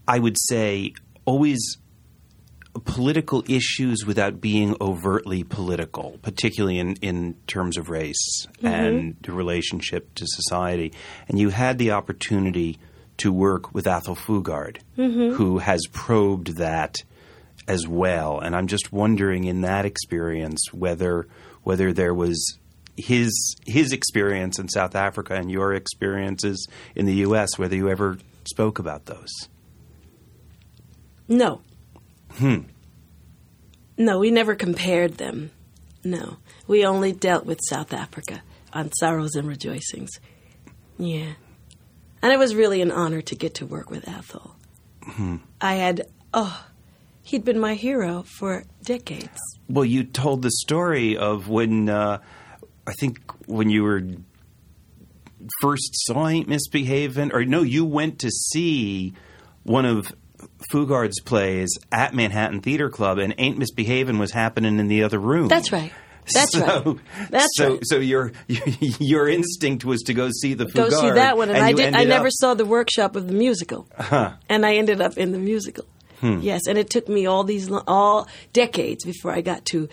I would say, always political issues without being overtly political, particularly in, in terms of race mm-hmm. and the relationship to society. And you had the opportunity to work with Athol Fugard, mm-hmm. who has probed that as well. And I'm just wondering in that experience whether whether there was his his experience in South Africa and your experiences in the U.S. Whether you ever spoke about those. No, Hmm. No, we never compared them. No. We only dealt with South Africa on Sorrows and Rejoicings. Yeah. And it was really an honor to get to work with Athol. Hmm. I had, oh, he'd been my hero for decades. Well, you told the story of when, uh, I think when you were first saw Ain't Misbehavin', or no, you went to see one of Fugard's plays at Manhattan Theater Club, and Ain't Misbehaving was happening in the other room. That's right. That's so, right. That's so, right. So your your instinct was to go see the Fugard. Go see that one, and, and I did. I never up... saw the workshop of the musical, huh. and I ended up in the musical. Hmm. Yes, and it took me all these all decades before I got to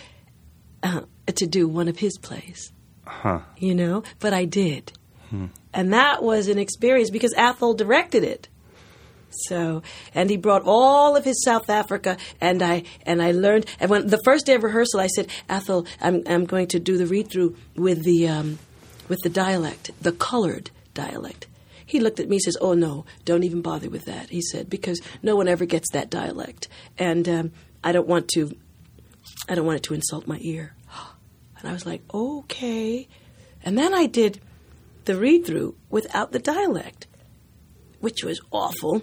uh, to do one of his plays. Huh. You know, but I did, hmm. and that was an experience because Athol directed it. So, and he brought all of his South Africa, and I and I learned. And when the first day of rehearsal, I said, "Athol, I'm I'm going to do the read through with the um, with the dialect, the colored dialect. He looked at me and says, "Oh no, don't even bother with that." He said, "Because no one ever gets that dialect, and um, I don't want to, I don't want it to insult my ear." And I was like, "Okay," and then I did the read through without the dialect, which was awful.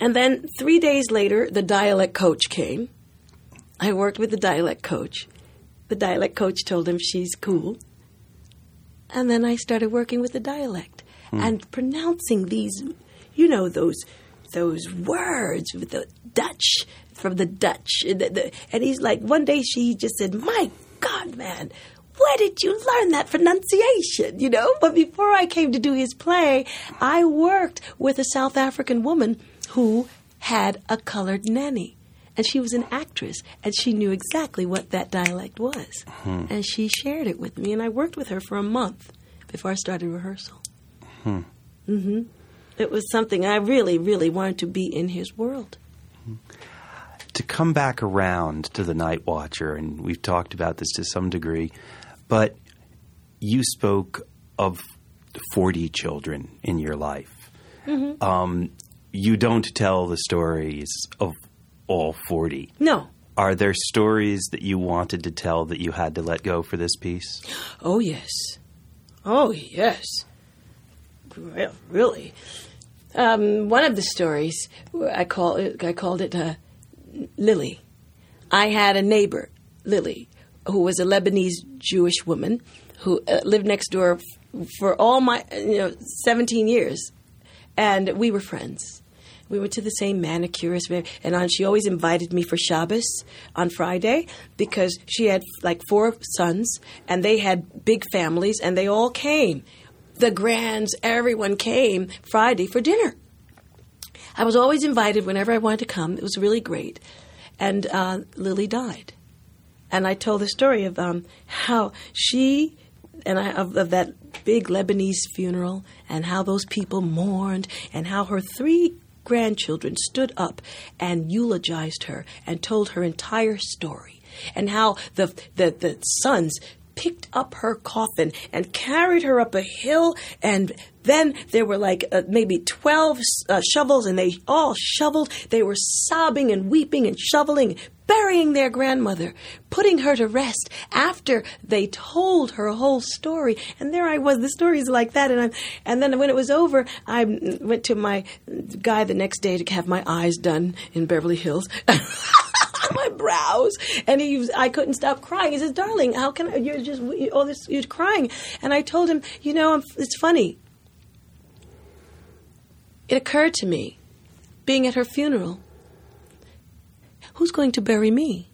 And then three days later, the dialect coach came. I worked with the dialect coach. The dialect coach told him she's cool. And then I started working with the dialect hmm. and pronouncing these, you know, those those words with the Dutch from the Dutch, and, the, and he's like, one day she just said, "My God, man." Where did you learn that pronunciation? You know, but before I came to do his play, I worked with a South African woman who had a colored nanny and she was an actress and she knew exactly what that dialect was Hmm. and she shared it with me and i worked with her for a month before i started rehearsal Hmm. hmm it was something i really really wanted to be in his world to come back around to the Night Watcher, and we've talked about this to some degree, but you spoke of 40 children in your life. Mhm. Um, you don't tell the stories of all 40. no. Are there stories that you wanted to tell that you had to let go for this piece? oh yes. Oh yes. Re- really. Um, one of the stories i call it, i called it uh, lily. I had a neighbor lily who was a lebanese jewish woman who uh, lived next door f- for all my you know 17 years. And we were friends we went to the same manicurist, and on, she always invited me for Shabbos on Friday because she had like four sons, and they had big families, and they all came. The grands, everyone came Friday for dinner. I was always invited whenever I wanted to come. It was really great. And uh, Lily died. And I told the story of um, how she and I of, of that big Lebanese funeral and how those people mourned and how her three grandchildren stood up and eulogized her and told her entire story and how the the, the sons picked up her coffin and carried her up a hill and then there were like uh, maybe 12 uh, shovels and they all shoveled. They were sobbing and weeping and shoveling burying their grandmother putting her to rest after they told her whole story and there I was the story is like that and I and then when it was over I went to my guy the next day to have my eyes done in Beverly Hills my brows and he I couldn't stop crying. He says, "Darling, how can I, you're just all this you're crying?" And I told him, "You know, I'm, it's funny. It occurred to me, being at her funeral, who's going to bury me?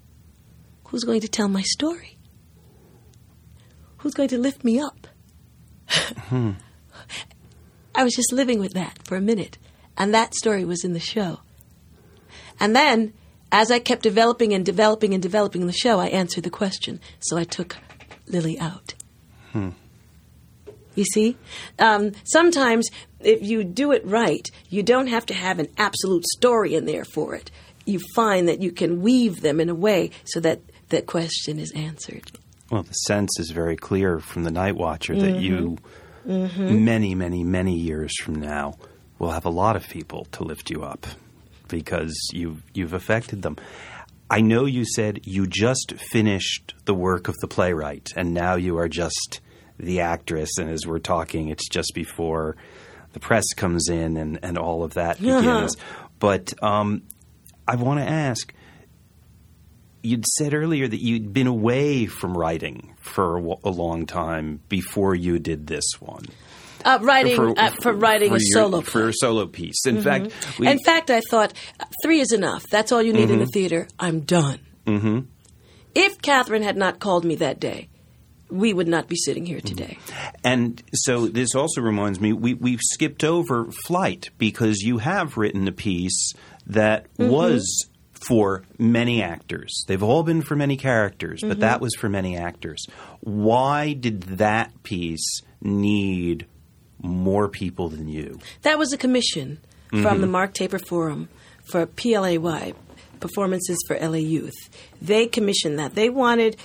Who's going to tell my story? Who's going to lift me up?" Hmm. I was just living with that for a minute, and that story was in the show. And then, as I kept developing and developing and developing the show, I answered the question. So I took Lily out. Hmm. You see? Um, sometimes, if you do it right, you don't have to have an absolute story in there for it. You find that you can weave them in a way so that that question is answered. Well, the sense is very clear from the Night Watcher that you, Mhm. many, many, many years from now, will have a lot of people to lift you up because you you've affected them. I know you said you just finished the work of the playwright, and now you are just the actress. And as we're talking, it's just before the press comes in and, and all of that begins. But um, I want to ask you'd said earlier that you'd been away from writing for a, a long time before you did this one. Uh, writing uh, for, writing for a your- solo for a solo piece. In Mhm. fact, we, in fact, I thought three is enough. That's all you need in the Mhm. theater. I'm done. hmm If Catherine had not called me that day, we would not be sitting here today. And so this also reminds me, we, we've skipped over Flight because you have written a piece that Mhm. was for many actors. They've all been for many characters, but Mhm. that was for many actors. Why did that piece need more people than you? That was a commission from Mhm. the Mark Taper Forum for PLAY, Performances for LA Youth. They commissioned that. They wanted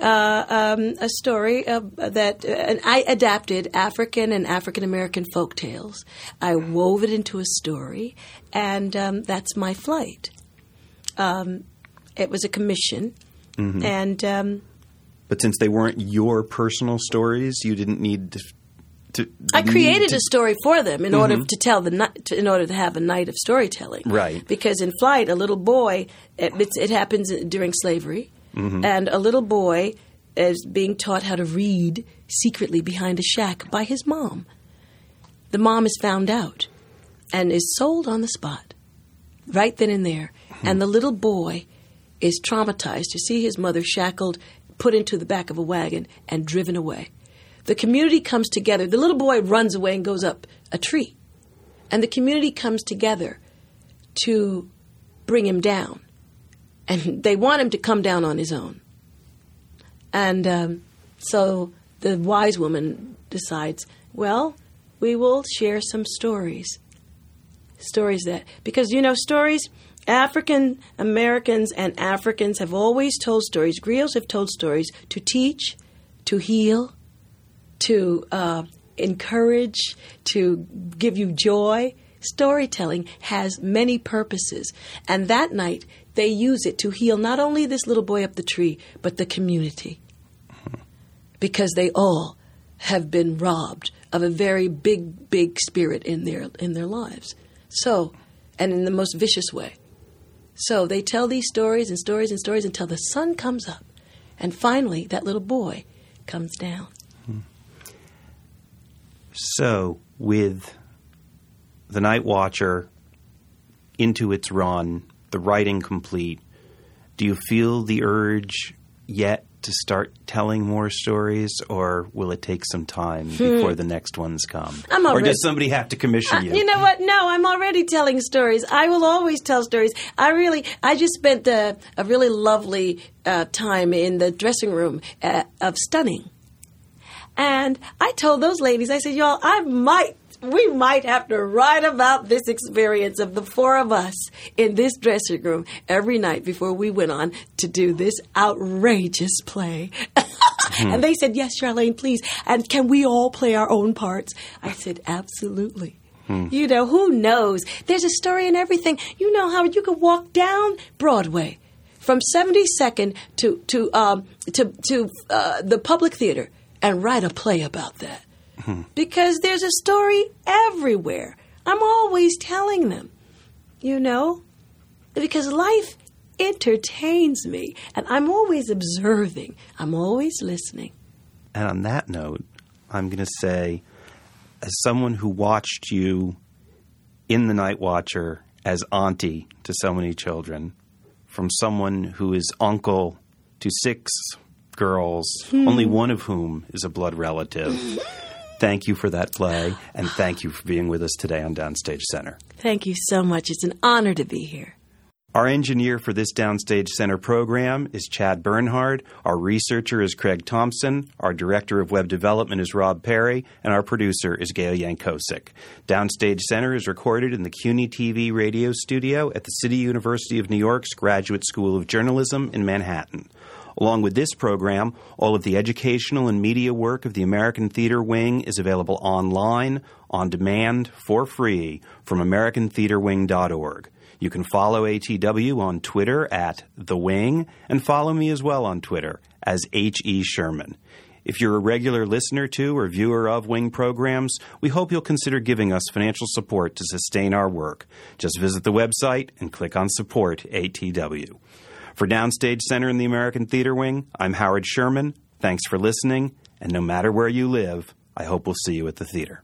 uh, um, a story uh, that uh, I adapted African and African American folk tales. I wove it into a story, and um, that's my flight. Um, it was a commission, Mhm. and um, But since they weren't your personal stories, you didn't need to. to I created to- a story for them in order Mhm. to tell the ni- to, in order to have a night of storytelling. Right. Because in flight, a little boy, it, it happens during slavery, Mhm. and a little boy is being taught how to read secretly behind a shack by his mom. The mom is found out, and is sold on the spot, right then and there. And the little boy is traumatized to see his mother shackled, put into the back of a wagon, and driven away. The community comes together. The little boy runs away and goes up a tree. And the community comes together to bring him down. And they want him to come down on his own. And um, so the wise woman decides, well, we will share some stories. Stories that, because you know, stories, African Americans and Africans have always told stories. Griots have told stories to teach, to heal, to uh, encourage, to give you joy. Storytelling has many purposes. And that night, they use it to heal not only this little boy up the tree, but the community. Because they all have been robbed of a very big, big spirit in their, in their lives. So, and in the most vicious way. So they tell these stories and stories and stories until the sun comes up. And finally, that little boy comes down. So, with The Night Watcher into its run, the writing complete, do you feel the urge yet to start telling more stories, or will it take some time before the next ones come? Hmm. I'm or does somebody have to commission Uh, you? you know what? No, I'm already telling stories. I will always tell stories. I really, I just spent a, a really lovely uh, time in the dressing room uh, of Stunning. And I told those ladies, I said, y'all, I might, we might have to write about this experience of the four of us in this dressing room every night before we went on to do this outrageous play. and they said, yes, Charlayne, please. And can we all play our own parts? I said, absolutely. You know, who knows? There's a story in everything. You know how you could walk down Broadway from 72nd to to um, to to uh, the Public Theater and write a play about that. Because there's a story everywhere. I'm always telling them, you know, because life entertains me and I'm always observing. I'm always listening. And on that note, I'm going to say, as someone who watched you in The Night Watcher as auntie to so many children, from someone who is uncle to six girls, hmm. only one of whom is a blood relative. Thank you for that play, and thank you for being with us today on Downstage Center. Thank you so much. It's an honor to be here. Our engineer for this Downstage Center program is Chad Bernhard. Our researcher is Craig Thompson. Our director of web development is Rob Perry. And our producer is Gail Yankosik. Downstage Center is recorded in the CUNY TV radio studio at the City University of New York's Graduate School of Journalism in Manhattan. Along with this program, all of the educational and media work of the American Theater Wing is available online, on demand, for free from AmericanTheaterWing.org. You can follow ATW on Twitter at The Wing and follow me as well on Twitter as H.E. Sherman. If you're a regular listener to or viewer of Wing programs, we hope you'll consider giving us financial support to sustain our work. Just visit the website and click on Support ATW. For Downstage Center in the American Theater Wing, I'm Howard Sherman. Thanks for listening, and no matter where you live, I hope we'll see you at the theater.